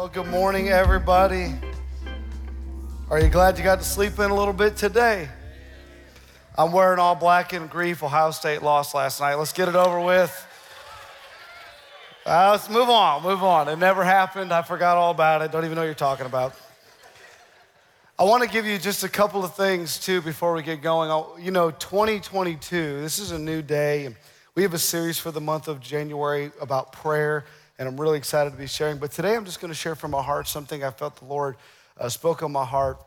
Well, good morning, everybody. Are you glad you got to sleep in a little bit today? I'm wearing all black in grief. Ohio State lost last night. Let's get it over with. Uh, let's move on, move on. It never happened. I forgot all about it. Don't even know what you're talking about. I want to give you just a couple of things too before we get going. You know, 2022, this is a new day. We have a series for the month of January about prayer, and I'm really excited to be sharing. But today I'm just going to share from my heart something I felt the Lord uh, spoke on my heart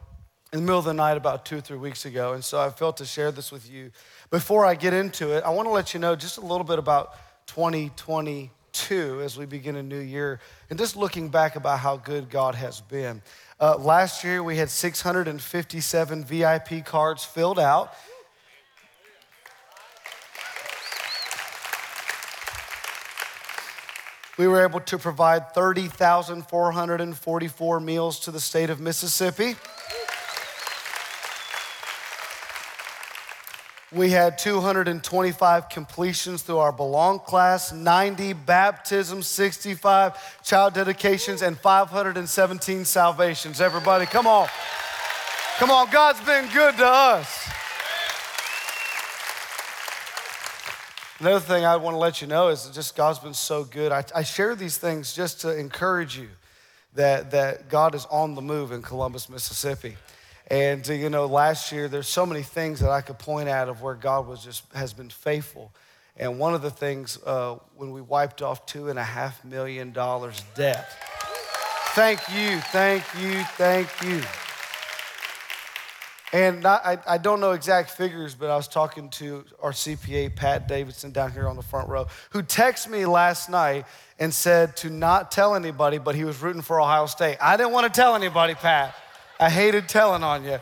in the middle of the night about two or three weeks ago. And so I felt to share this with you. Before I get into it, I want to let you know just a little bit about 2022 as we begin a new year and just looking back about how good God has been. Uh, last year, we had 657 VIP cards filled out. We were able to provide 30,444 meals to the state of Mississippi. We had 225 completions through our Belong class, 90 baptisms, 65 child dedications, and 517 salvations. Everybody, come on. Come on, God's been good to us. Another thing I want to let you know is just God's been so good. I, I share these things just to encourage you that, that God is on the move in Columbus, Mississippi. And uh, you know, last year there's so many things that I could point out of where God was just has been faithful. And one of the things uh, when we wiped off two and a half million dollars debt. Thank you, thank you, thank you. And I, I don't know exact figures, but I was talking to our CPA, Pat Davidson, down here on the front row, who texted me last night and said to not tell anybody, but he was rooting for Ohio State. I didn't want to tell anybody, Pat. I hated telling on you.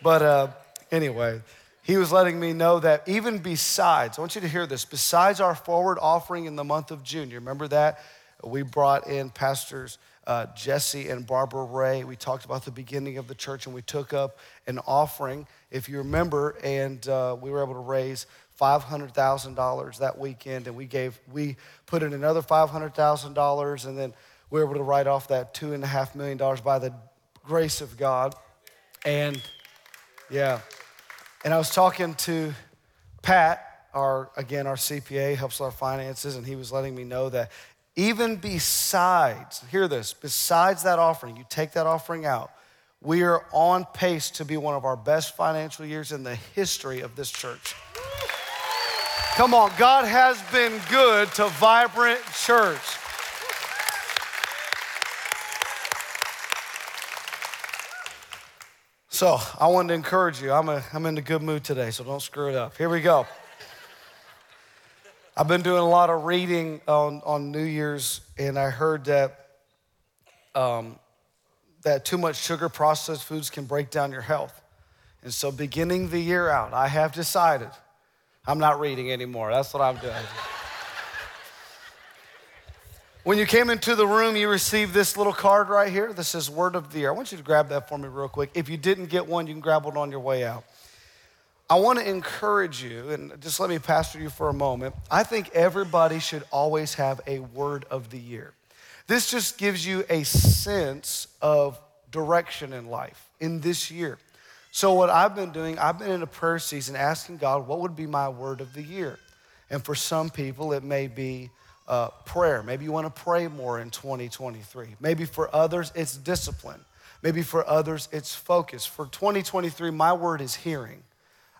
But uh, anyway, he was letting me know that even besides, I want you to hear this, besides our forward offering in the month of June, you remember that? We brought in pastors uh, Jesse and Barbara Ray. We talked about the beginning of the church and we took up an offering, if you remember, and uh, we were able to raise $500,000 that weekend and we gave, we put in another $500,000 and then we were able to write off that $2.5 million by the grace of God. And yeah. And I was talking to Pat, our again, our CPA helps our finances, and he was letting me know that even besides, hear this, besides that offering, you take that offering out, we are on pace to be one of our best financial years in the history of this church. Come on, God has been good to Vibrant Church. So I wanted to encourage you. I'm, a, I'm in a good mood today, so don't screw it up. Here we go. I've been doing a lot of reading on, on New Year's, and I heard that, um, that too much sugar processed foods can break down your health. And so, beginning the year out, I have decided I'm not reading anymore. That's what I'm doing. When you came into the room, you received this little card right here. This says Word of the Year. I want you to grab that for me real quick. If you didn't get one, you can grab one on your way out. I want to encourage you, and just let me pastor you for a moment. I think everybody should always have a Word of the Year. This just gives you a sense of direction in life in this year. So, what I've been doing, I've been in a prayer season asking God, what would be my word of the year? And for some people, it may be uh, prayer. Maybe you want to pray more in 2023. Maybe for others, it's discipline. Maybe for others, it's focus. For 2023, my word is hearing.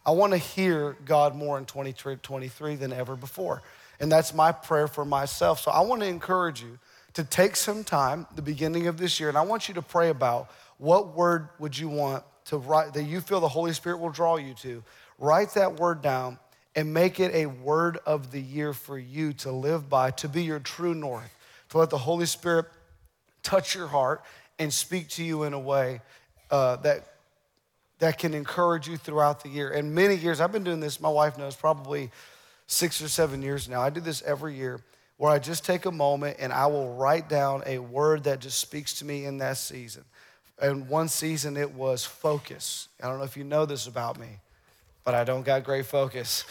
I want to hear God more in 2023 than ever before. And that's my prayer for myself. So I want to encourage you to take some time, the beginning of this year, and I want you to pray about what word would you want to write that you feel the Holy Spirit will draw you to. Write that word down and make it a word of the year for you to live by, to be your true north, to let the Holy Spirit touch your heart and speak to you in a way uh, that, that can encourage you throughout the year. And many years, I've been doing this, my wife knows, probably six or seven years now. I do this every year where I just take a moment and I will write down a word that just speaks to me in that season. And one season it was focus. I don't know if you know this about me, but I don't got great focus.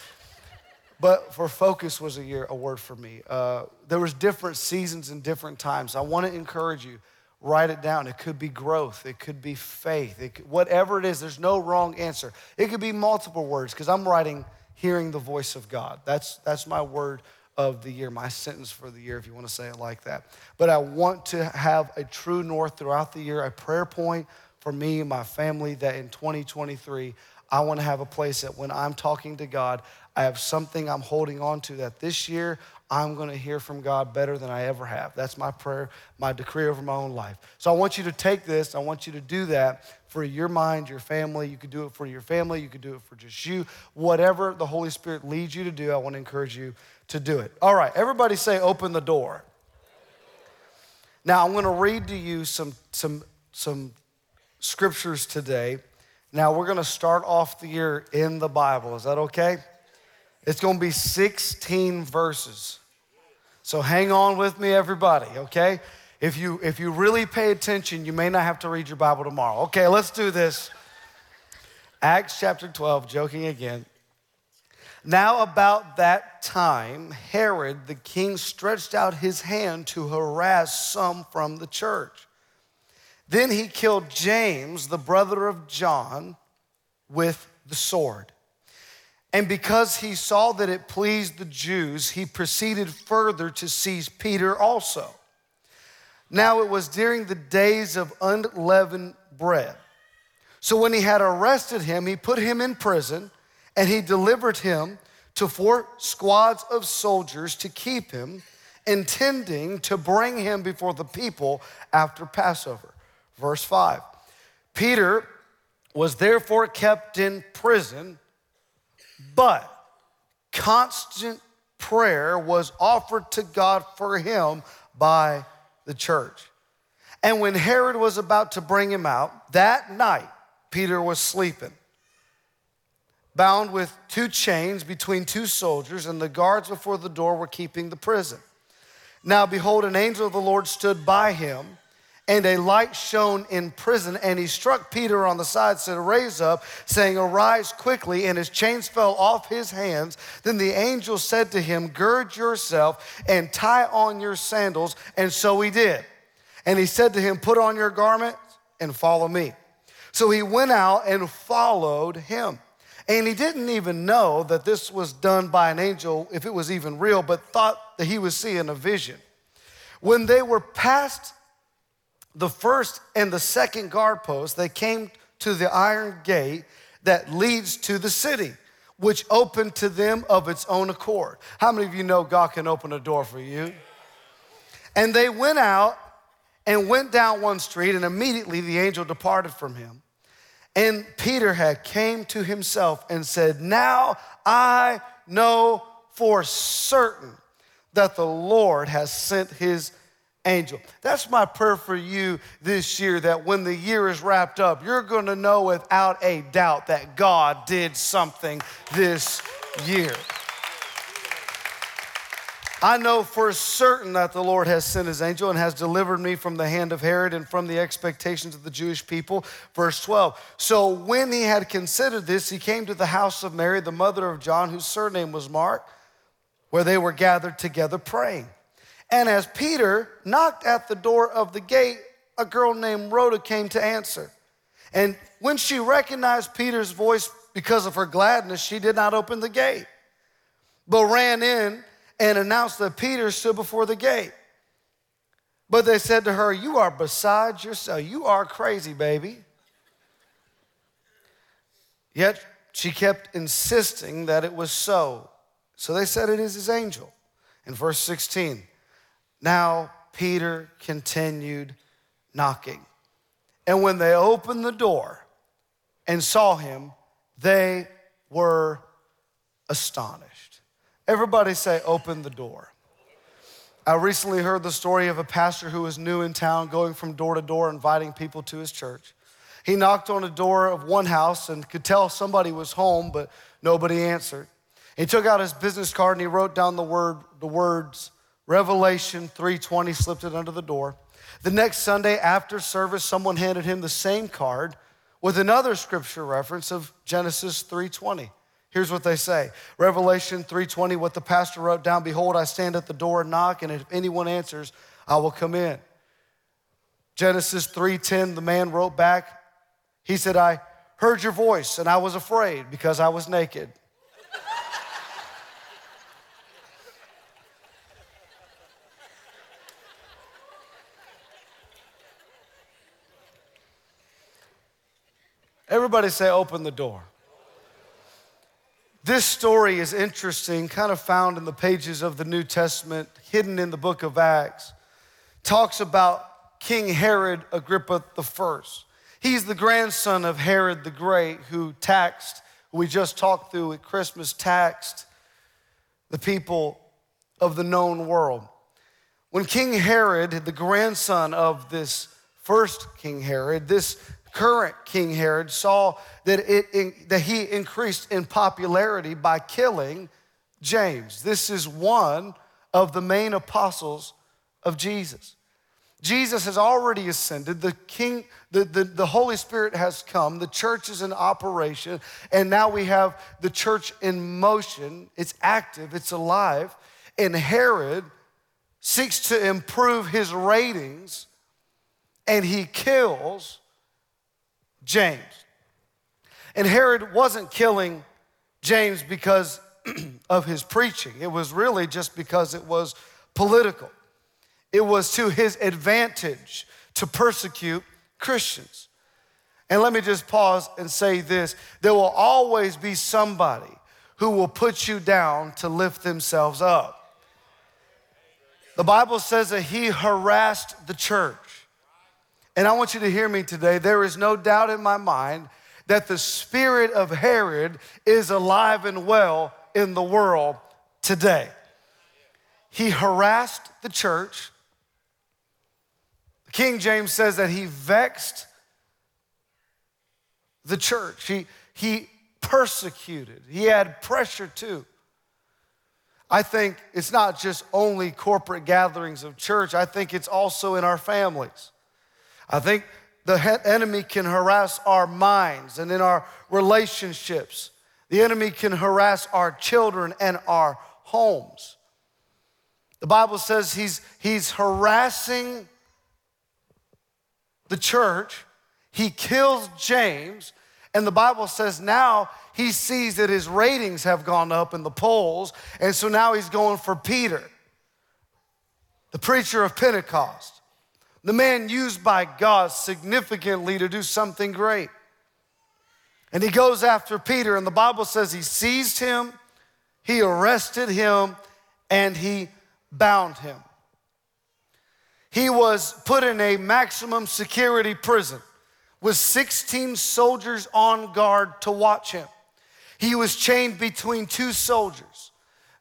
But for focus was a year, a word for me. Uh, there was different seasons and different times. I want to encourage you. Write it down. It could be growth, it could be faith, it could, whatever it is, there's no wrong answer. It could be multiple words because I'm writing hearing the voice of God. That's, that's my word of the year, my sentence for the year, if you want to say it like that. But I want to have a true north throughout the year, a prayer point for me and my family that in 2023, I want to have a place that when I'm talking to God, I have something I'm holding on to that this year I'm going to hear from God better than I ever have. That's my prayer, my decree over my own life. So I want you to take this, I want you to do that for your mind, your family. You could do it for your family, you could do it for just you. Whatever the Holy Spirit leads you to do, I want to encourage you to do it. All right, everybody say, open the door. Now I'm going to read to you some, some, some scriptures today. Now we're going to start off the year in the Bible. Is that okay? It's going to be 16 verses. So hang on with me, everybody, okay? If you, if you really pay attention, you may not have to read your Bible tomorrow. Okay, let's do this. Acts chapter 12, joking again. Now, about that time, Herod the king stretched out his hand to harass some from the church. Then he killed James, the brother of John, with the sword. And because he saw that it pleased the Jews, he proceeded further to seize Peter also. Now it was during the days of unleavened bread. So when he had arrested him, he put him in prison and he delivered him to four squads of soldiers to keep him, intending to bring him before the people after Passover. Verse 5 Peter was therefore kept in prison but constant prayer was offered to God for him by the church. And when Herod was about to bring him out, that night, Peter was sleeping, bound with two chains between two soldiers, and the guards before the door were keeping the prison. Now, behold, an angel of the Lord stood by him and a light shone in prison, and he struck Peter on the side, said, Raise up, saying, Arise quickly. And his chains fell off his hands. Then the angel said to him, Gird yourself and tie on your sandals. And so he did. And he said to him, Put on your garment and follow me. So he went out and followed him. And he didn't even know that this was done by an angel, if it was even real, but thought that he was seeing a vision. When they were past the first and the second guard post, they came to the iron gate that leads to the city, which opened to them of its own accord. How many of you know God can open a door for you? And they went out and went down one street, and immediately the angel departed from him. And Peter had came to himself and said, Now I know for certain that the Lord has sent his angel. That's my prayer for you this year that when the year is wrapped up, you're going to know without a doubt that God did something this year. I know for certain that the Lord has sent his angel and has delivered me from the hand of Herod and from the expectations of the Jewish people. Verse 12. So when he had considered this, he came to the house of Mary, the mother of John, whose surname was Mark, where they were gathered together praying. And as Peter knocked at the door of the gate, a girl named Rhoda came to answer. And when she recognized Peter's voice because of her gladness, she did not open the gate, but ran in and announced that Peter stood before the gate. But they said to her, You are beside yourself. You are crazy, baby. Yet she kept insisting that it was so. So they said, It is his angel. In verse 16, now Peter continued knocking. And when they opened the door and saw him, they were astonished. Everybody say, Open the door. I recently heard the story of a pastor who was new in town, going from door to door, inviting people to his church. He knocked on a door of one house and could tell somebody was home, but nobody answered. He took out his business card and he wrote down the word, the words, Revelation 3:20 slipped it under the door. The next Sunday after service, someone handed him the same card with another scripture reference of Genesis 3:20. Here's what they say. Revelation 3:20 what the pastor wrote down, behold I stand at the door and knock and if anyone answers, I will come in. Genesis 3:10, the man wrote back, he said, I heard your voice and I was afraid because I was naked. Everybody say, open the door. This story is interesting, kind of found in the pages of the New Testament, hidden in the book of Acts. Talks about King Herod Agrippa I. He's the grandson of Herod the Great, who taxed, we just talked through at Christmas, taxed the people of the known world. When King Herod, the grandson of this first King Herod, this current King Herod saw that, it, that he increased in popularity by killing James. This is one of the main apostles of Jesus. Jesus has already ascended. The King, the, the, the Holy Spirit has come. The church is in operation. And now we have the church in motion. It's active, it's alive. And Herod seeks to improve his ratings and he kills James. And Herod wasn't killing James because of his preaching, it was really just because it was political. It was to his advantage to persecute Christians. And let me just pause and say this there will always be somebody who will put you down to lift themselves up. The Bible says that he harassed the church. And I want you to hear me today. There is no doubt in my mind that the spirit of Herod is alive and well in the world today. He harassed the church. King James says that he vexed the church. He, he persecuted. He had pressure too. I think it's not just only corporate gatherings of church, I think it's also in our families. I think the enemy can harass our minds and in our relationships. The enemy can harass our children and our homes. The Bible says he's, he's harassing the church. He kills James. And the Bible says now he sees that his ratings have gone up in the polls. And so now he's going for Peter, the preacher of Pentecost the man used by God significantly to do something great. And he goes after Peter, and the Bible says he seized him, he arrested him, and he bound him. He was put in a maximum security prison with 16 soldiers on guard to watch him. He was chained between two soldiers,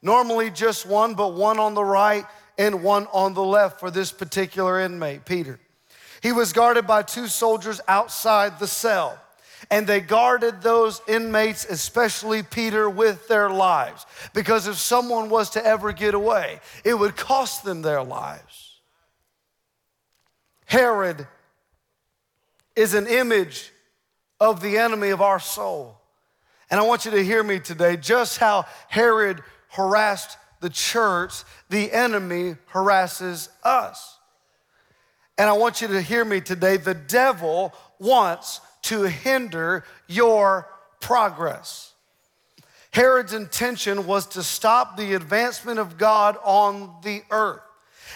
normally just one, but one on the right and one on the left for this particular inmate, Peter. He was guarded by two soldiers outside the cell, and they guarded those inmates, especially Peter, with their lives. Because if someone was to ever get away, it would cost them their lives. Herod is an image of the enemy of our soul. And I want you to hear me today just how Herod harassed the church, the enemy harasses us. And I want you to hear me today. The devil wants to hinder your progress. Herod's intention was to stop the advancement of God on the earth.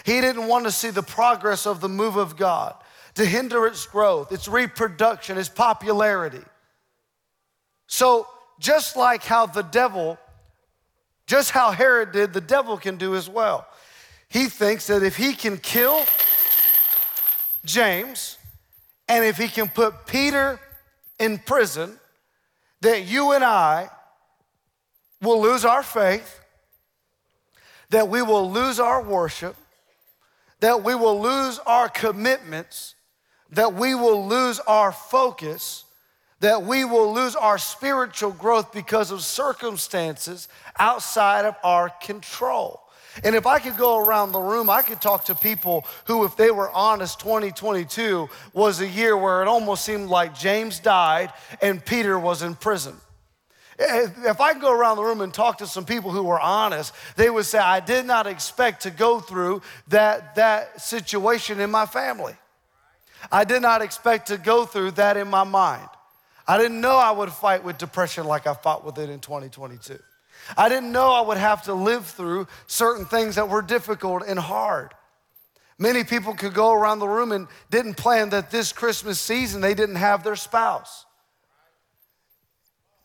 He didn't want to see the progress of the move of God, to hinder its growth, its reproduction, its popularity. So, just like how the devil just how Herod did, the devil can do as well. He thinks that if he can kill James and if he can put Peter in prison, that you and I will lose our faith, that we will lose our worship, that we will lose our commitments, that we will lose our focus, that we will lose our spiritual growth because of circumstances outside of our control. And if I could go around the room, I could talk to people who, if they were honest, 2022 was a year where it almost seemed like James died and Peter was in prison. If I could go around the room and talk to some people who were honest, they would say, I did not expect to go through that, that situation in my family. I did not expect to go through that in my mind. I didn't know I would fight with depression like I fought with it in 2022. I didn't know I would have to live through certain things that were difficult and hard. Many people could go around the room and didn't plan that this Christmas season they didn't have their spouse.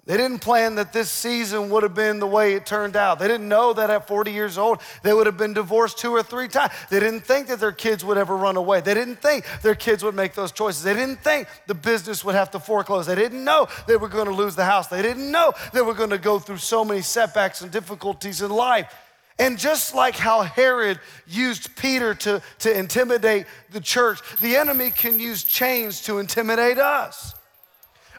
They didn't plan that this season would have been the way it turned out. They didn't know that at 40 years old, they would have been divorced two or three times. They didn't think that their kids would ever run away. They didn't think their kids would make those choices. They didn't think the business would have to foreclose. They didn't know they were going to lose the house. They didn't know they were going to go through so many setbacks and difficulties in life. And just like how Herod used Peter to, to intimidate the church, the enemy can use chains to intimidate us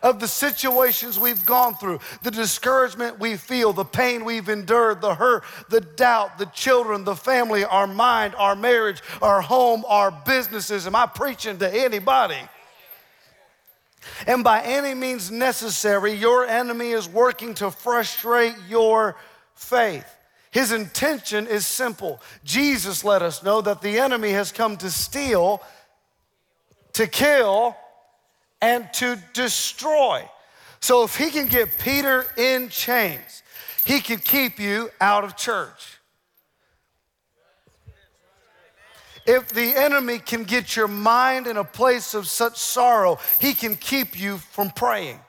of the situations we've gone through, the discouragement we feel, the pain we've endured, the hurt, the doubt, the children, the family, our mind, our marriage, our home, our businesses. Am I preaching to anybody? And by any means necessary, your enemy is working to frustrate your faith. His intention is simple. Jesus let us know that the enemy has come to steal, to kill, and to destroy. So if he can get Peter in chains, he can keep you out of church. If the enemy can get your mind in a place of such sorrow, he can keep you from praying.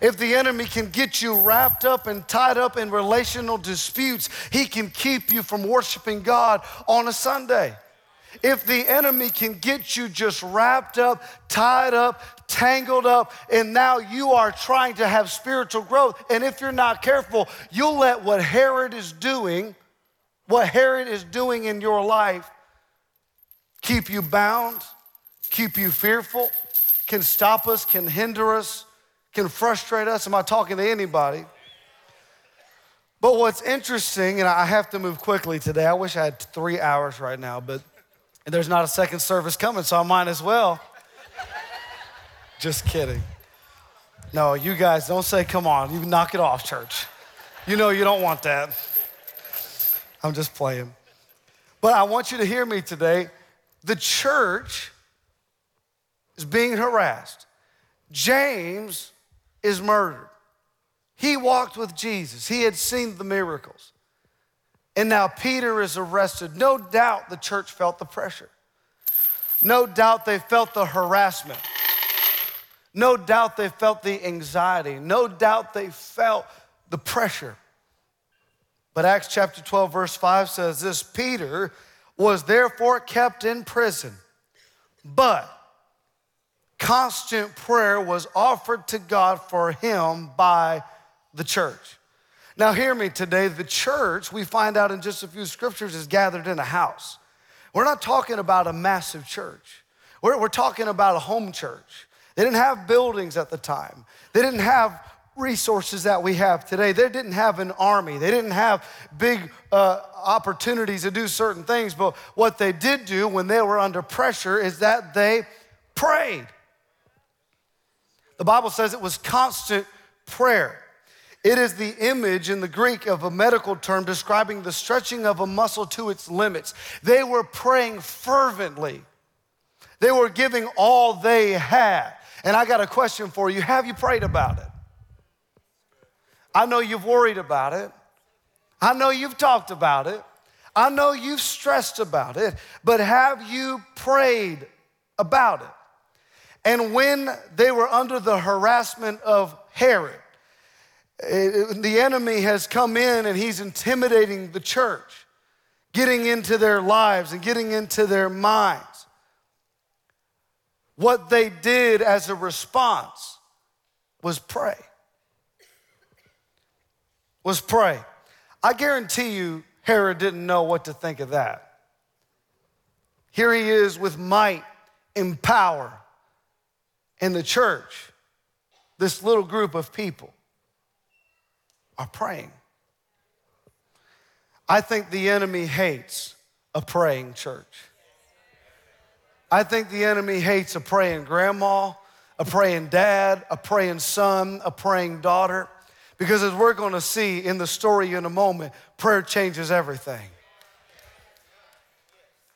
If the enemy can get you wrapped up and tied up in relational disputes, he can keep you from worshiping God on a Sunday. If the enemy can get you just wrapped up, tied up, tangled up, and now you are trying to have spiritual growth, and if you're not careful, you'll let what Herod is doing, what Herod is doing in your life, keep you bound, keep you fearful, can stop us, can hinder us, can frustrate us. Am I talking to anybody? But what's interesting, and I have to move quickly today, I wish I had three hours right now, but there's not a second service coming, so I might as well. Just kidding. No, you guys don't say, come on, you knock it off, church. You know you don't want that. I'm just playing. But I want you to hear me today. The church is being harassed. James is murdered. He walked with Jesus, he had seen the miracles. And now Peter is arrested. No doubt the church felt the pressure. No doubt they felt the harassment. No doubt they felt the anxiety. No doubt they felt the pressure. But Acts chapter 12, verse 5 says this Peter was therefore kept in prison, but constant prayer was offered to God for him by the church. Now, hear me today. The church, we find out in just a few scriptures, is gathered in a house. We're not talking about a massive church, we're, we're talking about a home church. They didn't have buildings at the time, they didn't have resources that we have today. They didn't have an army, they didn't have big uh, opportunities to do certain things. But what they did do when they were under pressure is that they prayed. The Bible says it was constant prayer. It is the image in the Greek of a medical term describing the stretching of a muscle to its limits. They were praying fervently, they were giving all they had. And I got a question for you Have you prayed about it? I know you've worried about it. I know you've talked about it. I know you've stressed about it, but have you prayed about it? And when they were under the harassment of Herod, the enemy has come in and he's intimidating the church, getting into their lives and getting into their minds. What they did as a response was pray. Was pray. I guarantee you, Herod didn't know what to think of that. Here he is with might and power in the church, this little group of people are praying. I think the enemy hates a praying church. I think the enemy hates a praying grandma, a praying dad, a praying son, a praying daughter. Because as we're gonna see in the story in a moment, prayer changes everything.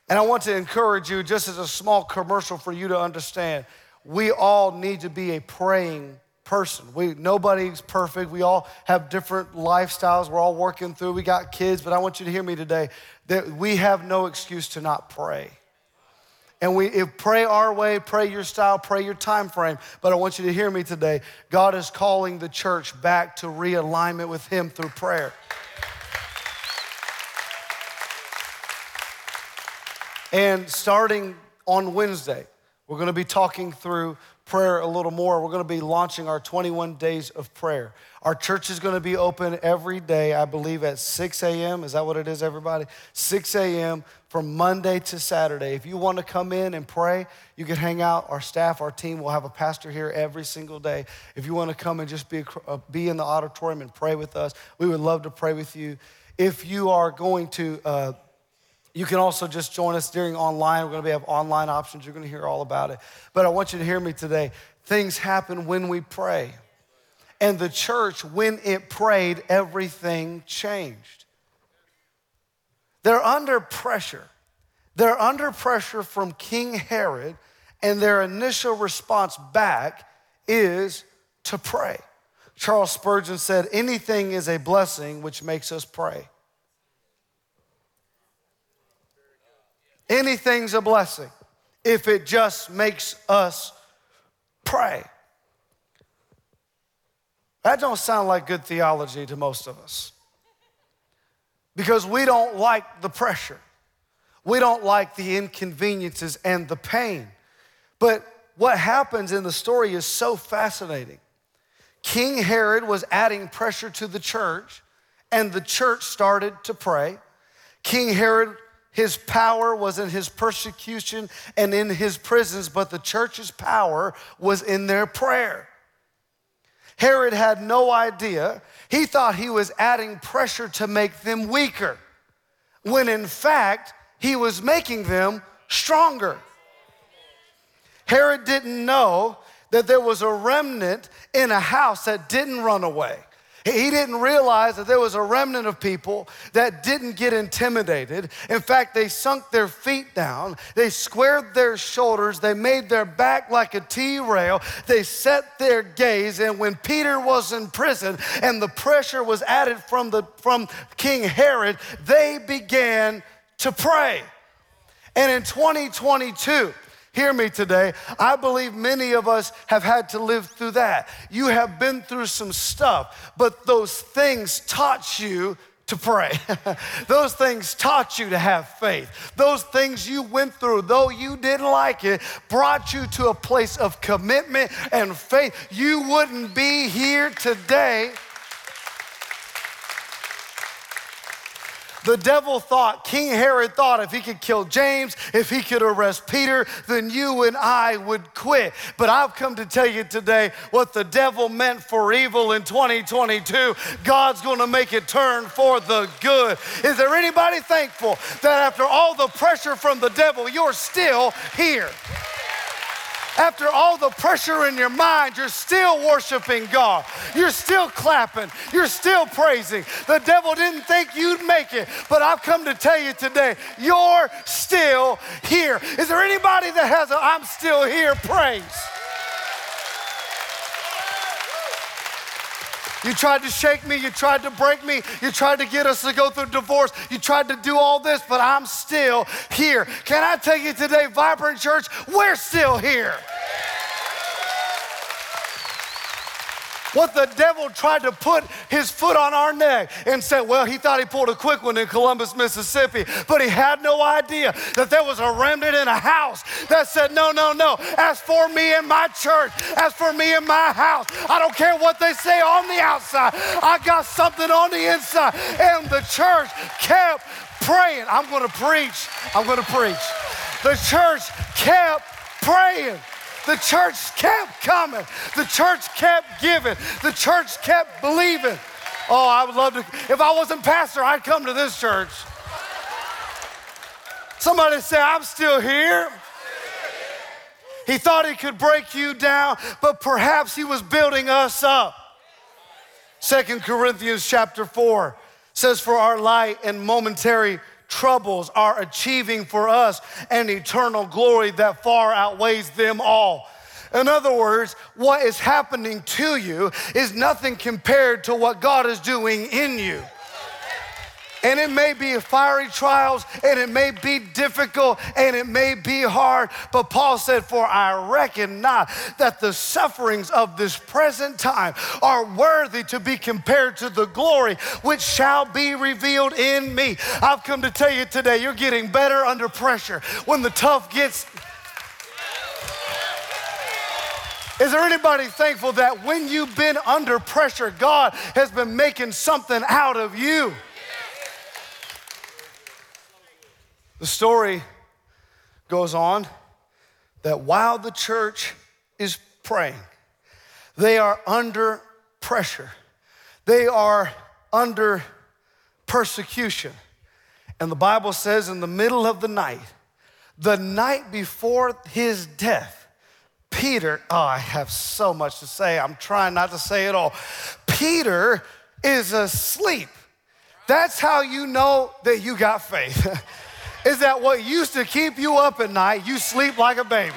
And I want to encourage you, just as a small commercial for you to understand, we all need to be a praying person. We, nobody's perfect. We all have different lifestyles. We're all working through. We got kids, but I want you to hear me today that we have no excuse to not pray. And we if pray our way, pray your style, pray your time frame. But I want you to hear me today. God is calling the church back to realignment with Him through prayer. And starting on Wednesday, we're going to be talking through prayer a little more. We're going to be launching our 21 days of prayer. Our church is going to be open every day, I believe, at 6 a.m. Is that what it is, everybody? 6 a.m. from Monday to Saturday. If you want to come in and pray, you can hang out. Our staff, our team will have a pastor here every single day. If you want to come and just be, uh, be in the auditorium and pray with us, we would love to pray with you. If you are going to, uh, you can also just join us during online. We're going to have online options. You're going to hear all about it. But I want you to hear me today. Things happen when we pray. And the church, when it prayed, everything changed. They're under pressure. They're under pressure from King Herod, and their initial response back is to pray. Charles Spurgeon said, Anything is a blessing which makes us pray. Anything's a blessing if it just makes us pray. That don't sound like good theology to most of us. Because we don't like the pressure. We don't like the inconveniences and the pain. But what happens in the story is so fascinating. King Herod was adding pressure to the church, and the church started to pray. King Herod his power was in his persecution and in his prisons, but the church's power was in their prayer. Herod had no idea. He thought he was adding pressure to make them weaker, when in fact, he was making them stronger. Herod didn't know that there was a remnant in a house that didn't run away. He didn't realize that there was a remnant of people that didn't get intimidated. In fact, they sunk their feet down, they squared their shoulders, they made their back like a T rail, they set their gaze. And when Peter was in prison and the pressure was added from, the, from King Herod, they began to pray. And in 2022, Hear me today. I believe many of us have had to live through that. You have been through some stuff, but those things taught you to pray. Those things taught you to have faith. Those things you went through, though you didn't like it, brought you to a place of commitment and faith. You wouldn't be here today The devil thought, King Herod thought if he could kill James, if he could arrest Peter, then you and I would quit. But I've come to tell you today what the devil meant for evil in 2022, God's gonna make it turn for the good. Is there anybody thankful that after all the pressure from the devil, you're still here? After all the pressure in your mind, you're still worshiping God. You're still clapping. You're still praising. The devil didn't think you'd make it, but I've come to tell you today, you're still here. Is there anybody that has a I'm still here praise? You tried to shake me. You tried to break me. You tried to get us to go through divorce. You tried to do all this, but I'm still here. Can I tell you today, Vibrant Church, we're still here. What the devil tried to put his foot on our neck and said, well, he thought he pulled a quick one in Columbus, Mississippi, but he had no idea that there was a remnant in a house that said, no, no, no. As for me and my church, as for me and my house, I don't care what they say on the outside. I got something on the inside. And the church kept praying. I'm going to preach. I'm going to preach. The church kept praying. The church kept coming. The church kept giving. The church kept believing. Oh, I would love to. If I wasn't pastor, I'd come to this church. Somebody say, I'm still here. He thought he could break you down, but perhaps he was building us up. Second Corinthians chapter 4 says, For our light and momentary troubles are achieving for us an eternal glory that far outweighs them all. In other words, what is happening to you is nothing compared to what God is doing in you. And it may be fiery trials, and it may be difficult, and it may be hard. But Paul said, For I reckon not that the sufferings of this present time are worthy to be compared to the glory which shall be revealed in me. I've come to tell you today, you're getting better under pressure. When the tough gets Is there anybody thankful that when you've been under pressure, God has been making something out of you? The story goes on that while the church is praying, they are under pressure, they are under persecution. And the Bible says, in the middle of the night, the night before his death, Peter, oh, I have so much to say. I'm trying not to say it all. Peter is asleep. That's how you know that you got faith. is that what used to keep you up at night, you sleep like a baby.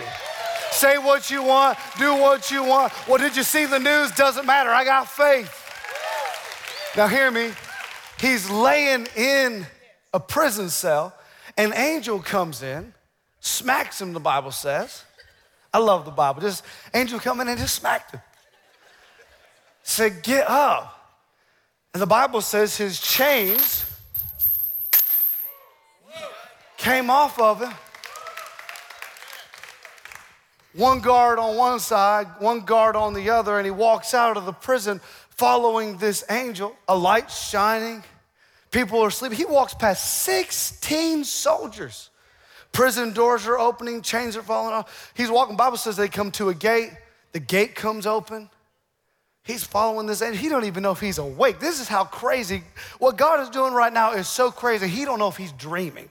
Say what you want, do what you want. Well, did you see the news? Doesn't matter. I got faith. Now, hear me. He's laying in a prison cell. An angel comes in, smacks him, the Bible says I love the Bible. Just angel come in and just smacked him. Said, get up. And the Bible says his chains came off of him. One guard on one side, one guard on the other, and he walks out of the prison following this angel, a light shining. People are sleeping. He walks past 16 soldiers. Prison doors are opening, chains are falling off. He's walking. Bible says they come to a gate. The gate comes open. He's following this, and he don't even know if he's awake. This is how crazy. What God is doing right now is so crazy. He don't know if he's dreaming.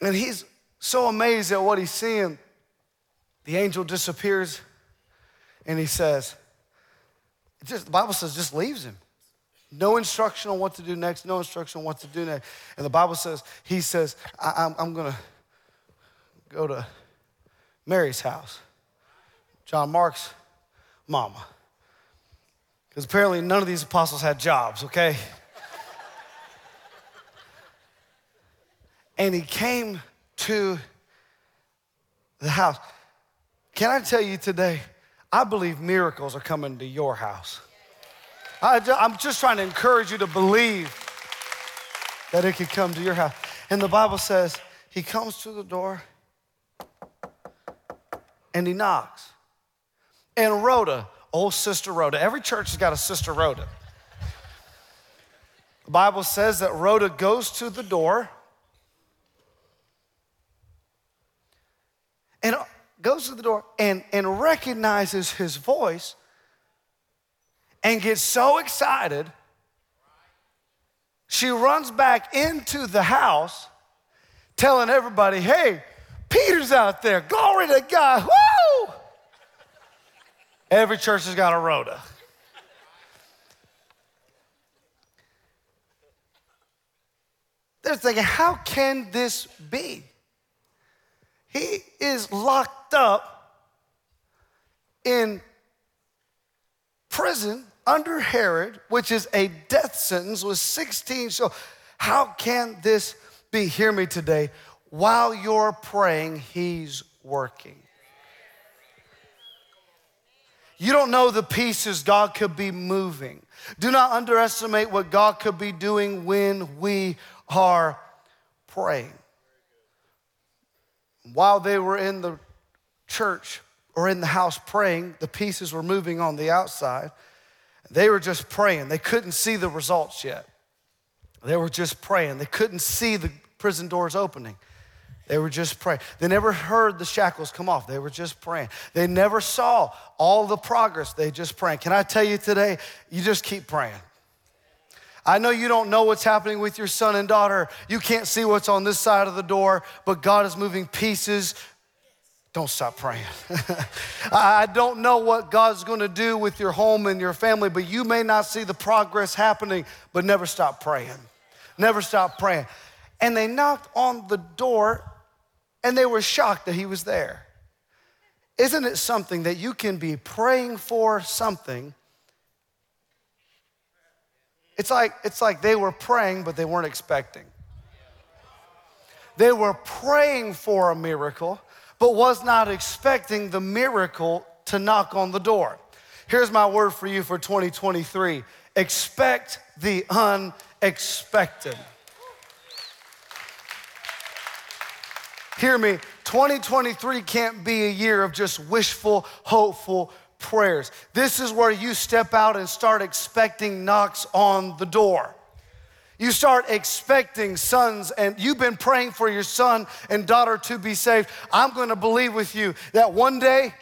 And he's so amazed at what he's seeing. The angel disappears, and he says, just, the Bible says, just leaves him. No instruction on what to do next, no instruction on what to do next. And the Bible says, He says, I, am I'm going to go to Mary's house, John Mark's mama. Because apparently none of these apostles had jobs, okay? And he came to the house. Can I tell you today, I believe miracles are coming to your house. I, am just trying to encourage you to believe that it could come to your house. And the Bible says he comes to the door and he knocks. And Rhoda, old sister Rhoda, every church has got a sister Rhoda. The Bible says that Rhoda goes to the door and goes to the door and, and recognizes his voice and gets so excited, she runs back into the house telling everybody, hey, Peter's out there. Glory to God. Woo! Every church has got a rhoda. They're thinking, how can this be? He is locked up in prison under Herod, which is a death sentence, was 16. So, how can this be? Hear me today. While you're praying, he's working. You don't know the pieces God could be moving. Do not underestimate what God could be doing when we are praying. While they were in the church or in the house praying, the pieces were moving on the outside. They were just praying. They couldn't see the results yet. They were just praying. They couldn't see the prison doors opening. They were just praying. They never heard the shackles come off. They were just praying. They never saw all the progress. They just praying. Can I tell you today, you just keep praying. I know you don't know what's happening with your son and daughter. You can't see what's on this side of the door, but God is moving pieces don't stop praying. I don't know what God's to do with your home and your family, but you may not see the progress happening, but never stop praying. never stop praying. And they knocked on the door and they were shocked that he was there. Isn't it something that you can be praying for something? It's like, it's like they were praying, but they weren't expecting. They were praying for a miracle, but was not expecting the miracle to knock on the door. Here's my word for you for 2023 expect the unexpected. Hear me, 2023 can't be a year of just wishful, hopeful prayers. This is where you step out and start expecting knocks on the door. You start expecting sons, and you've been praying for your son and daughter to be saved. I'm gonna believe with you that one day,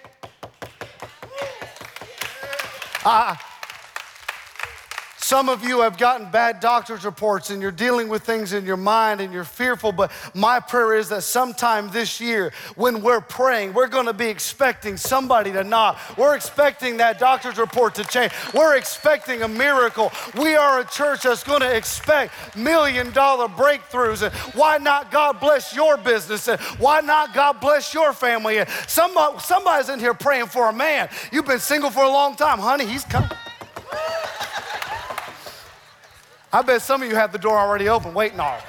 some of you have gotten bad doctor's reports and you're dealing with things in your mind and you're fearful, but my prayer is that sometime this year, when we're praying, we're gonna be expecting somebody to knock. We're expecting that doctor's report to change. We're expecting a miracle. We are a church that's gonna expect million dollar breakthroughs. And why not God bless your business? And why not God bless your family? And somebody, somebody's in here praying for a man. You've been single for a long time, honey, he's coming. I bet some of you have the door already open waiting on it.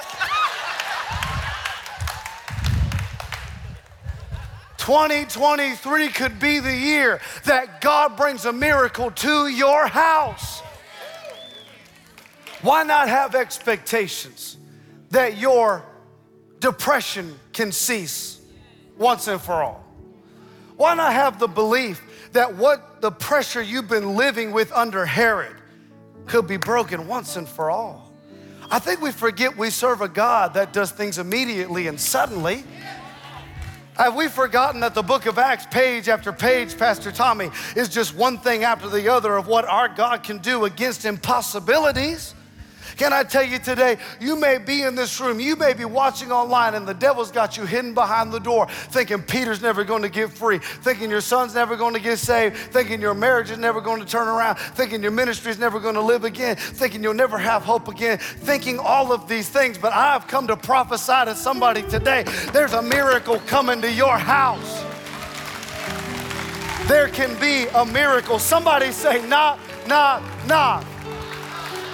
2023 could be the year that God brings a miracle to your house. Why not have expectations that your depression can cease once and for all? Why not have the belief that what the pressure you've been living with under Herod could be broken once and for all. I think we forget we serve a God that does things immediately and suddenly. Have we forgotten that the book of Acts, page after page, Pastor Tommy, is just one thing after the other of what our God can do against impossibilities? Can I tell you today, you may be in this room, you may be watching online, and the devil's got you hidden behind the door, thinking Peter's never going to get free, thinking your son's never going to get saved, thinking your marriage is never going to turn around, thinking your ministry is never going to live again, thinking you'll never have hope again, thinking all of these things. But I've come to prophesy to somebody today there's a miracle coming to your house. There can be a miracle. Somebody say, knock, knock, knock.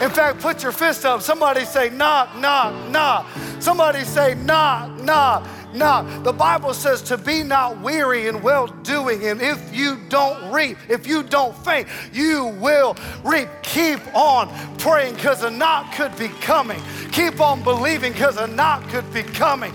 In fact, put your fist up. Somebody say, knock, knock, knock. Somebody say, knock, knock, knock. The Bible says to be not weary in well doing. And if you don't reap, if you don't faint, you will reap. Keep on praying because a knock could be coming. Keep on believing because a knock could be coming.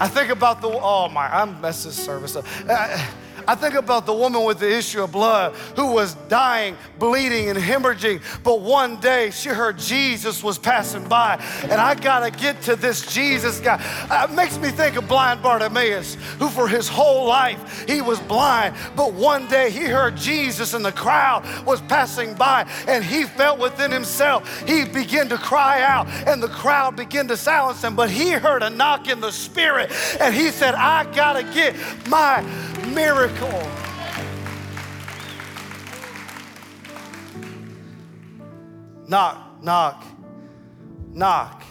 I think about the, oh my, I messed this service up. Uh, I think about the woman with the issue of blood who was dying, bleeding, and hemorrhaging. But one day she heard Jesus was passing by. And I got to get to this Jesus guy. Uh, it makes me think of blind Bartimaeus, who for his whole life he was blind. But one day he heard Jesus and the crowd was passing by. And he felt within himself, he began to cry out. And the crowd began to silence him. But he heard a knock in the spirit. And he said, I got to get my miracle. Knock, knock, knock.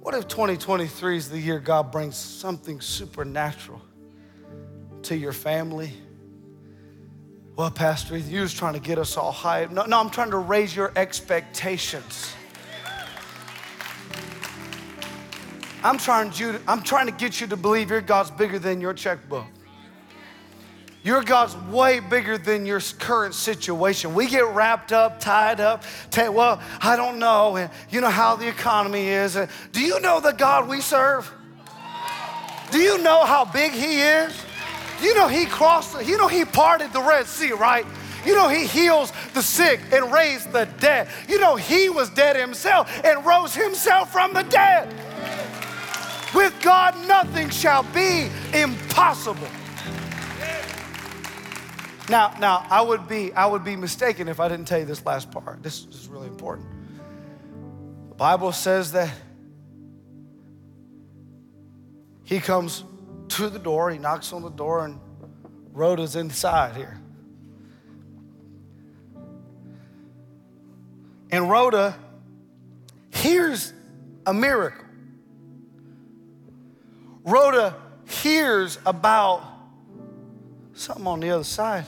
What if 2023 is the year God brings something supernatural to your family? Well, Pastor, you're just trying to get us all high. No, no, I'm trying to raise your expectations. I'm trying, to, I'm trying to get you to believe your God's bigger than your checkbook. Your God's way bigger than your current situation. We get wrapped up, tied up, t- well, I don't know, and you know how the economy is. And do you know the God we serve? Do you know how big He is? You know He crossed, you know He parted the Red Sea, right? You know, he heals the sick and raised the dead. You know, he was dead himself and rose himself from the dead. With God, nothing shall be impossible. Now, now I would be I would be mistaken if I didn't tell you this last part. This is really important. The Bible says that he comes to the door, he knocks on the door, and Rhoda's inside here. And Rhoda hears a miracle. Rhoda hears about something on the other side.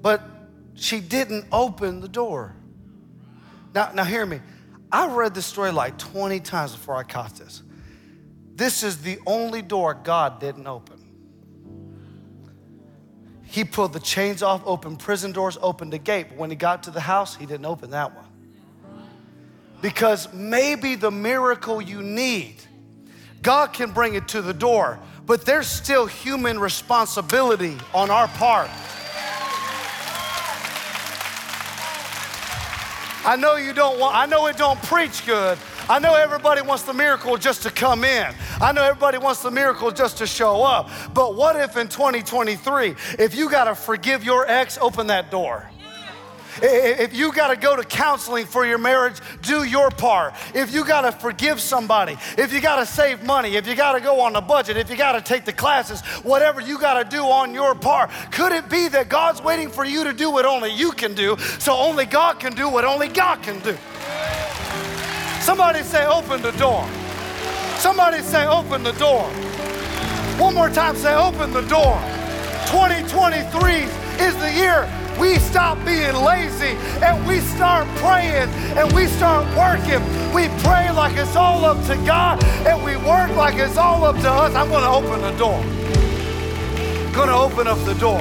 But she didn't open the door. Now, now hear me. I read this story like 20 times before I caught this. This is the only door God didn't open. He pulled the chains off, opened prison doors, opened the gate. But when he got to the house, he didn't open that one. Because maybe the miracle you need, God can bring it to the door, but there's still human responsibility on our part. I know you don't want, I know it don't preach good. I know everybody wants the miracle just to come in. I know everybody wants the miracle just to show up. But what if in 2023, if you got to forgive your ex, open that door? If you got to go to counseling for your marriage, do your part. If you got to forgive somebody, if you got to save money, if you got to go on a budget, if you got to take the classes, whatever you got to do on your part, could it be that God's waiting for you to do what only you can do so only God can do what only God can do? Somebody say, open the door. Somebody say, open the door. One more time, say, open the door. 2023 is the year we stop being lazy and we start praying and we start working. We pray like it's all up to God and we work like it's all up to us. I'm going to open the door. I'm going to open up the door.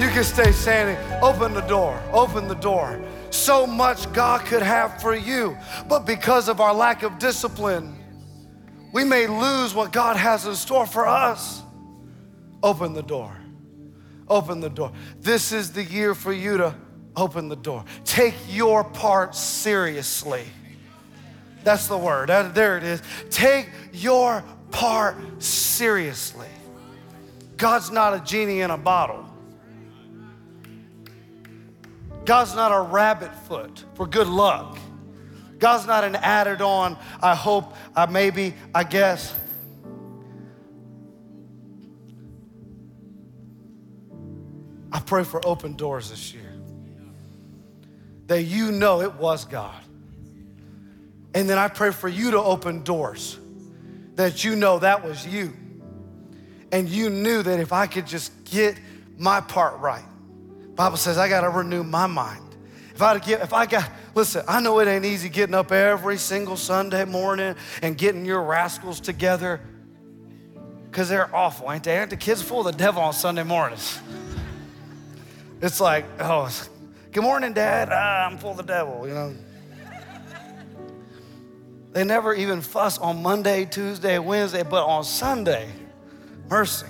You can stay standing. Open the door. Open the door. So much God could have for you, but because of our lack of discipline, we may lose what God has in store for us. Open the door open the door. This is the year for you to open the door. Take your part seriously. That's the word. There it is. Take your part seriously. God's not a genie in a bottle. God's not a rabbit foot for good luck. God's not an added on, I hope, I maybe, I guess. Pray for open doors this year. That you know it was God. And then I pray for you to open doors. That you know that was you. And you knew that if I could just get my part right. Bible says I got to renew my mind. If I get, if I got, listen, I know it ain't easy getting up every single Sunday morning and getting your rascals together because they're awful, ain't they? Aren't the kids full of the devil on Sunday mornings? It's like, oh, good morning, Dad. Ah, I'm full of the devil, you know. They never even fuss on Monday, Tuesday, Wednesday, but on Sunday, mercy.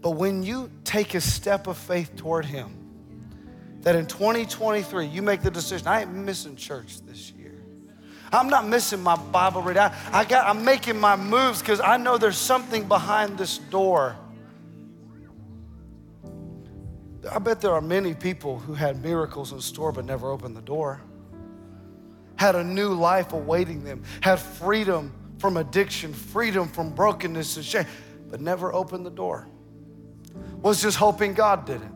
But when you take a step of faith toward Him, that in 2023 you make the decision, I ain't missing church this year. I'm not missing my Bible reading. I, I got, I'm making my moves because I know there's something behind this door I bet there are many people who had miracles in store but never opened the door, had a new life awaiting them, had freedom from addiction, freedom from brokenness and shame, but never opened the door. Was just hoping God did it.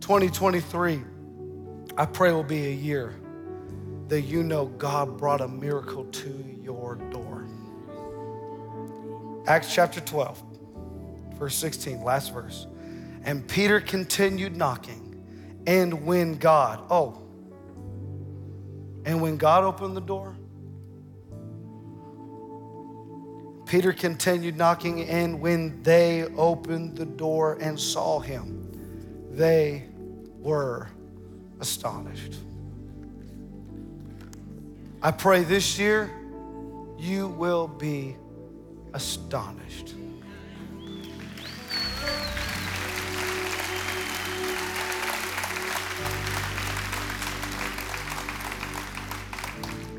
2023, I pray will be a year that you know God brought a miracle to your door. Acts chapter 12, verse 16, last verse. And Peter continued knocking. And when God, oh, and when God opened the door, Peter continued knocking, and when they opened the door and saw him, they were astonished. I pray this year you will be astonished.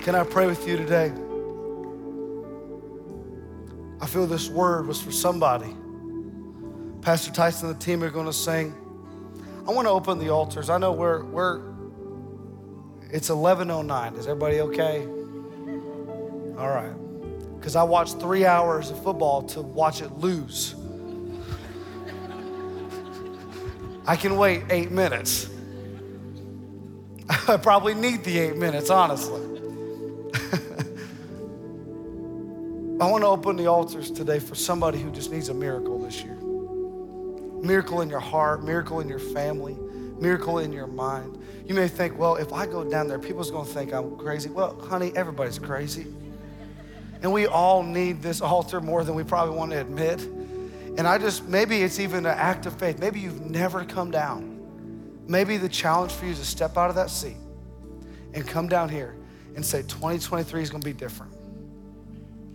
Can I pray with you today? I feel this word was for somebody. Pastor Tyson and the team are going to sing. I want to open the altars. I know we're, we're it's 11.09. Is everybody okay? All right. Because I watched three hours of football to watch it lose. I can wait eight minutes. I probably need the eight minutes, honestly. I want to open the altars today for somebody who just needs a miracle this year. Miracle in your heart, miracle in your family, miracle in your mind. You may think, well, if I go down there, people's going to think I'm crazy. Well, honey, everybody's crazy. And we all need this altar more than we probably want to admit. And I just, maybe it's even an act of faith. Maybe you've never come down. Maybe the challenge for you is to step out of that seat and come down here and say, 2023 is going to be different.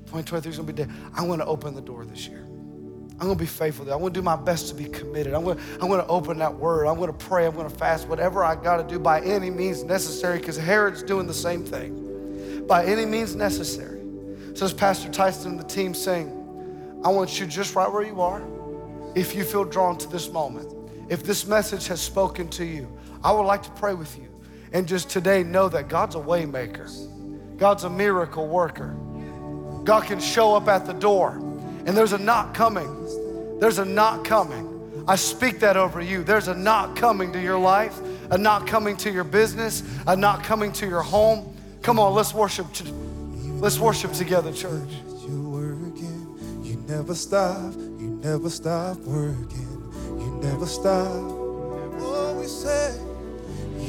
2023 is going to be different. I'm going to open the door this year. I'm going to be faithful. I'm going to do my best to be committed. I'm going, to, I'm going to open that word. I'm going to pray. I'm going to fast. Whatever I got to do by any means necessary, because Herod's doing the same thing. By any means necessary. So, as Pastor Tyson and the team saying, I want you just right where you are. If you feel drawn to this moment, if this message has spoken to you, I would like to pray with you and just today know that God's a waymaker. God's a miracle worker. God can show up at the door and there's a knock coming. There's a knock coming. I speak that over you. There's a knock coming to your life, a knock coming to your business, a knock coming to your home. Come on, let's worship. Let's worship together, church. You working, you never stop, you never stop working, you never stop. Oh, we say,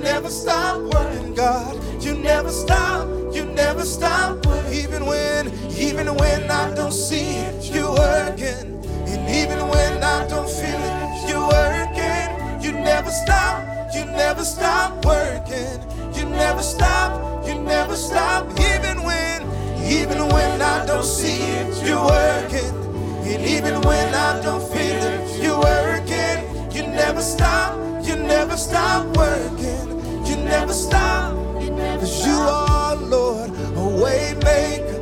never stop working, God. You never stop, you never stop. Even when, even when I don't see it, you're working. And even when I don't feel it, you're working. You never stop. You never stop working. You never stop. You never stop. Even when, even when I don't see it, you're working. And even when I don't feel it, you're working. You never stop. You never stop working. You never stop. Cause you are, Lord, a way maker,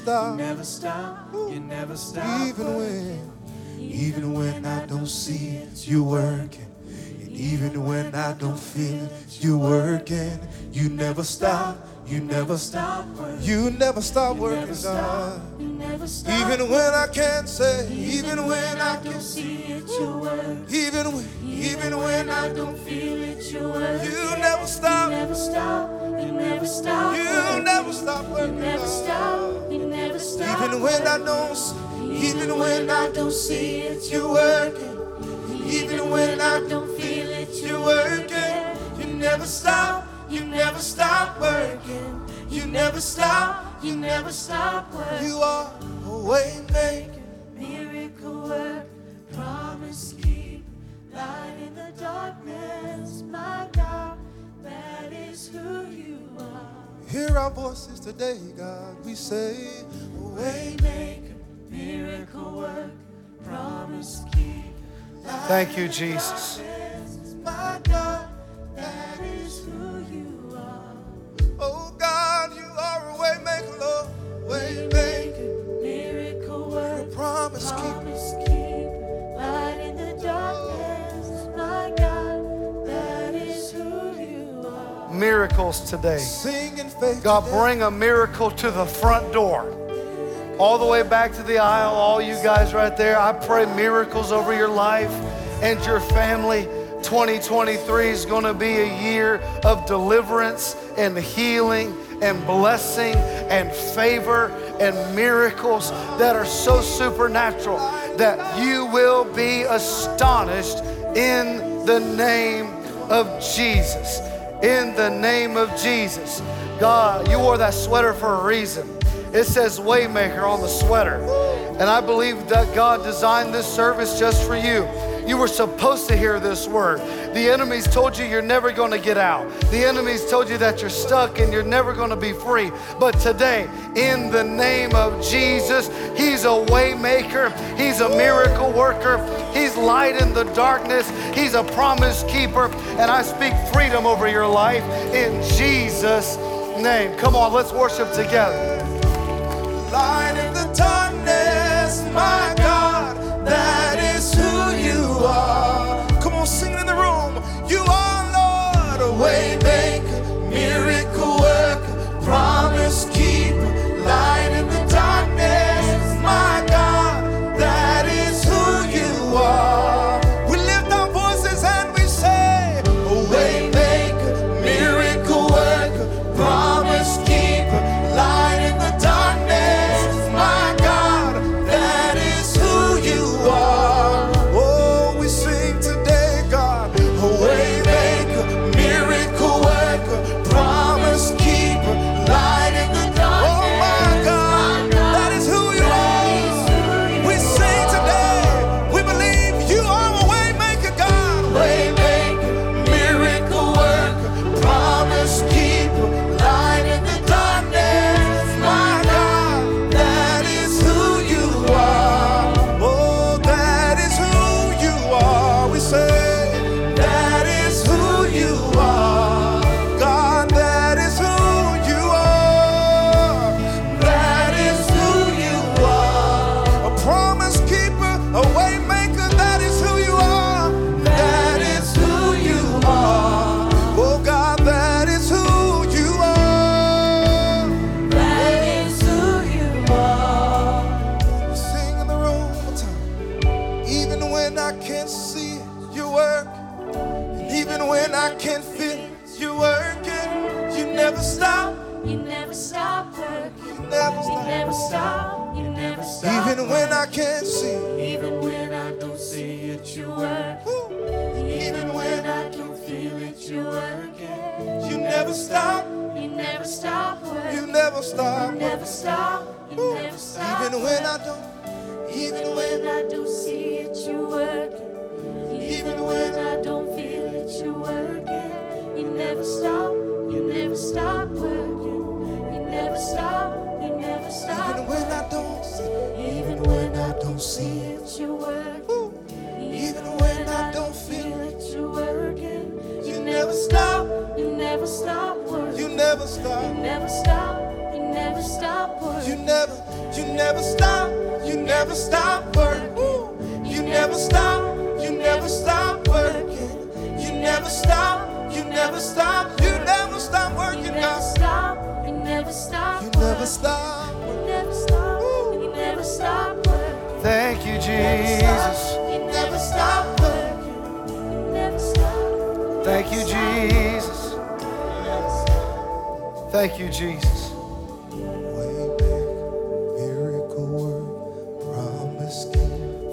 You never stop. never stop. You never stop. Even when, even when I don't see it, you working. And even when I don't feel it, you working. You never stop. You never stop. You never stop working, God. Stop. Even when I can't say, even when I can see, see it, you work. even when, even when I don't, Feel it, you work. you never stop. You never stop. You never stop. You never stop You never stop. You never stop. Even when I don't, even when I don't see it, you're working. Even when I don't feel it, you're working. You never stop. You never stop working. You never stop. You never stop working. You are a way maker. Miracle work, promise keep, light in the darkness, my God, that is who you are. I our voices today, God. We say, Waymaker, miracle work, promise keep. Thank you, Jesus. God. That is who you. Oh God, you are a way maker, Lord. Way maker, Miracle work, promise keep. promise keep. Light in the darkness, my God. Miracles today. God, bring a miracle to the front door. All the way back to the aisle, all you guys right there. I pray miracles over your life and your family. 2023 is going to be a year of deliverance and healing and blessing and favor and miracles that are so supernatural that you will be astonished in the name of Jesus. In the name of Jesus. God, you wore that sweater for a reason. It says Waymaker on the sweater. And I believe that God designed this service just for you. You were supposed to hear this word. The enemies told you you're never going to get out. The enemies told you that you're stuck and you're never going to be free. But today, in the name of Jesus, He's a waymaker. He's a miracle worker. He's light in the darkness. He's a promise keeper. And I speak freedom over your life in Jesus' name. Come on, let's worship together. light in the darkness, my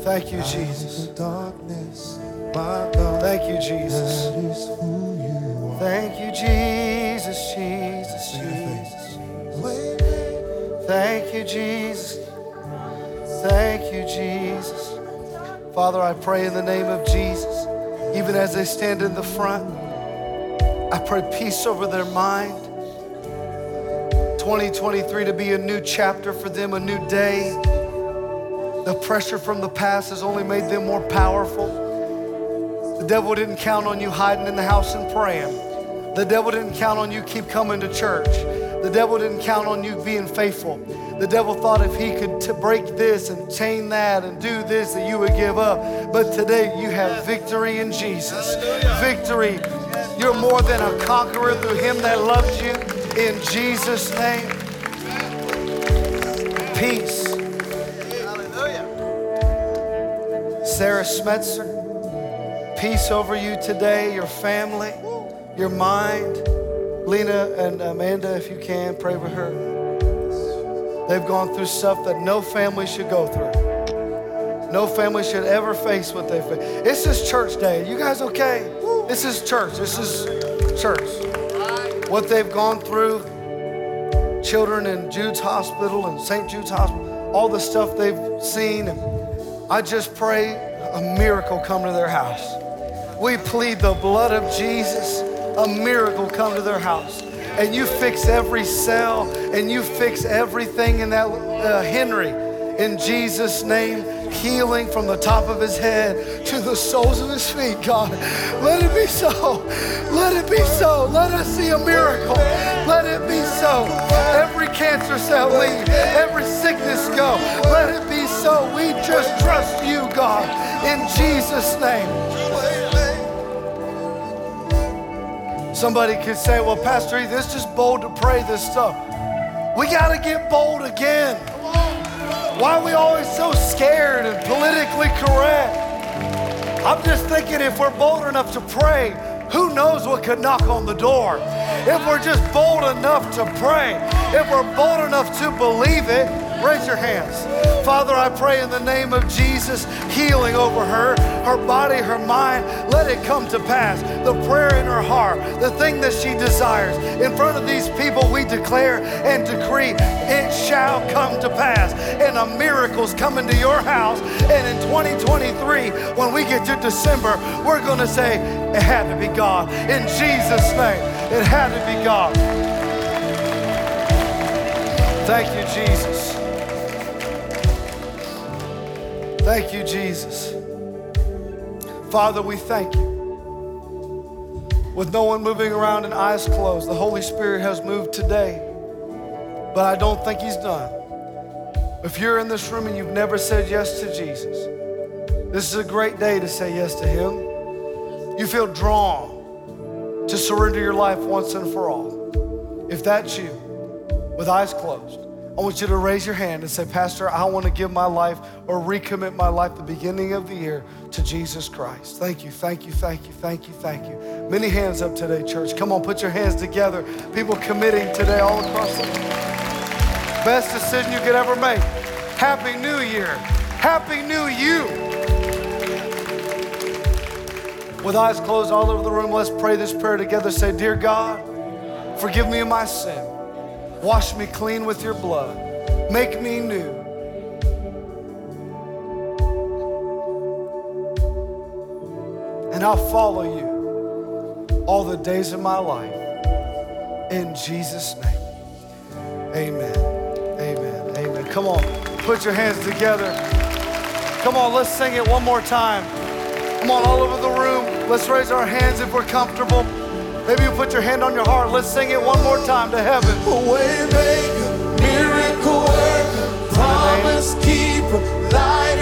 Thank you, Jesus. darkness. Thank you, Jesus. That is who you are. Thank you, Jesus, Jesus, Jesus. Thank you, Jesus. Thank you, Jesus. Father, I pray in the name of Jesus, even as they stand in the front, I pray peace over their mind. 2023 to be a new chapter for them, a new day. The pressure from the past has only made them more powerful. The devil didn't count on you hiding in the house and praying. The devil didn't count on you keep coming to church. The devil didn't count on you being faithful. The devil thought if he could t- break this and chain that and do this, that you would give up. But today you have victory in Jesus. Victory. You're more than a conqueror through him that loves you. In Jesus' name. Peace. Sarah Smetzer, peace over you today, your family, your mind. Lena and Amanda, if you can, pray with her. They've gone through stuff that no family should go through. No family should ever face what they face. This is church day. You guys okay? This is church. This is church. What they've gone through, children in Jude's hospital and St. Jude's hospital, all the stuff they've seen. I just pray a miracle come to their house. We plead the blood of Jesus a miracle come to their house. And you fix every cell and you fix everything in that uh, Henry in Jesus' name. Healing from the top of his head to the soles of his feet, God. Let it be so. Let it be so. Let us see a miracle. Let it be so. Every cancer cell leave, every sickness go. Let it be so. We just trust you, God, in Jesus' name. Somebody could say, well, Pastor it's just bold to pray this stuff. We got to get bold again. Why are we always so scared and politically correct? I'm just thinking if we're bold enough to pray, who knows what could knock on the door? If we're just bold enough to pray, if we're bold enough to believe it, raise your hands. Father, I pray in the name of Jesus, healing over her, her body, her mind. Let it come to pass. The prayer in her heart, the thing that she desires. In front of these people, we declare and decree it shall come to pass. And a miracle's coming to your house. And in 2023, when we get to December, we're going to say, it had to be God. In Jesus' name, it had to be God. Thank you, Jesus. Thank you, Jesus. Father, we thank you. With no one moving around and eyes closed, the Holy Spirit has moved today, but I don't think He's done. If you're in this room and you've never said yes to Jesus, this is a great day to say yes to Him. You feel drawn to surrender your life once and for all. If that's you, with eyes closed, I want you to raise your hand and say, Pastor, I want to give my life or recommit my life the beginning of the year to Jesus Christ. Thank you, thank you, thank you, thank you, thank you. Many hands up today, church. Come on, put your hands together. People committing today all across the Best decision you could ever make. Happy New Year. Happy New You. With eyes closed all over the room, let's pray this prayer together. Say, Dear God, forgive me of my sin. Wash me clean with your blood. Make me new. And I'll follow you all the days of my life. In Jesus' name. Amen. Amen. Amen. Come on, put your hands together. Come on, let's sing it one more time. Come on, all over the room. Let's raise our hands if we're comfortable. Maybe you put your hand on your heart. Let's sing it one more time to heaven. Waymaker, miracle worker, promise keeper, light